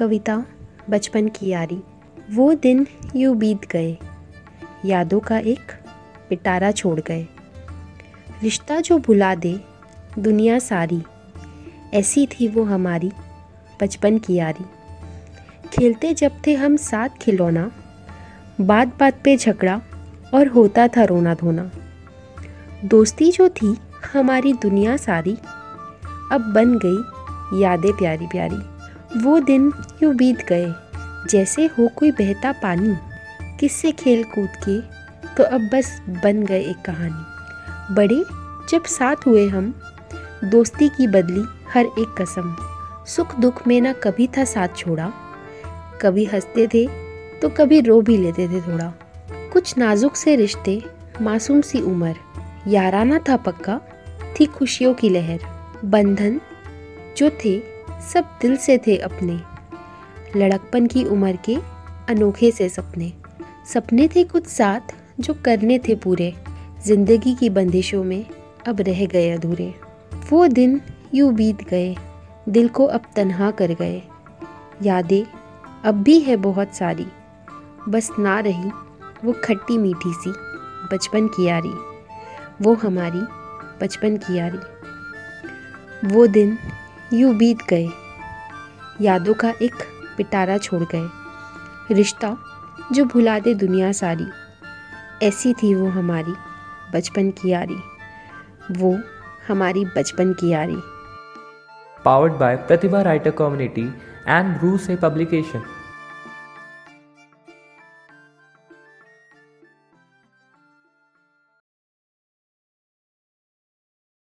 कविता बचपन की यारी। वो दिन यूँ बीत गए। यादों का एक पिटारा छोड़ गए। रिश्ता जो भुला दे, दुनिया सारी। ऐसी थी वो हमारी बचपन की यारी। खेलते जब थे हम साथ खिलौना बात बात पे झगड़ा और होता था रोना धोना दोस्ती जो थी हमारी दुनिया सारी, अब बन गई यादें प्यारी प्यारी वो दिन यूँ बीत गए, जैसे हो कोई बहता पानी। किससे खेल कूद के तो अब बस बन गए एक कहानी। बड़े जब साथ हुए हम, दोस्ती की बदली हर एक कसम। सुख दुख में ना कभी था साथ छोड़ा। कभी हँसते थे तो कभी रो भी लेते थे थोड़ा। कुछ नाजुक से रिश्ते, मासूम सी उम्र, याराना था पक्का, थी खुशियों की लहर। बंधन जो थे सब दिल से थे अपने। लड़कपन की उम्र के अनोखे से सपने। सपने थे कुछ साथ जो करने थे पूरे। ज़िंदगी की बंदिशों में अब रह गए अधूरे। वो दिन यूँ बीत गए। दिल को अब तन्हा कर गए। यादें अब भी है बहुत सारी। बस ना रही वो खट्टी मीठी सी बचपन की यारी। वो हमारी बचपन की यारी। वो दिन यूँ बीत गए। यादों का एक पिटारा छोड़ गए। रिश्ता जो भुला दे दुनिया सारी, ऐसी थी वो हमारी बचपन की यारी। वो हमारी बचपन की यारी। Powered by Pratibha writer community and Bru से पब्लिकेशन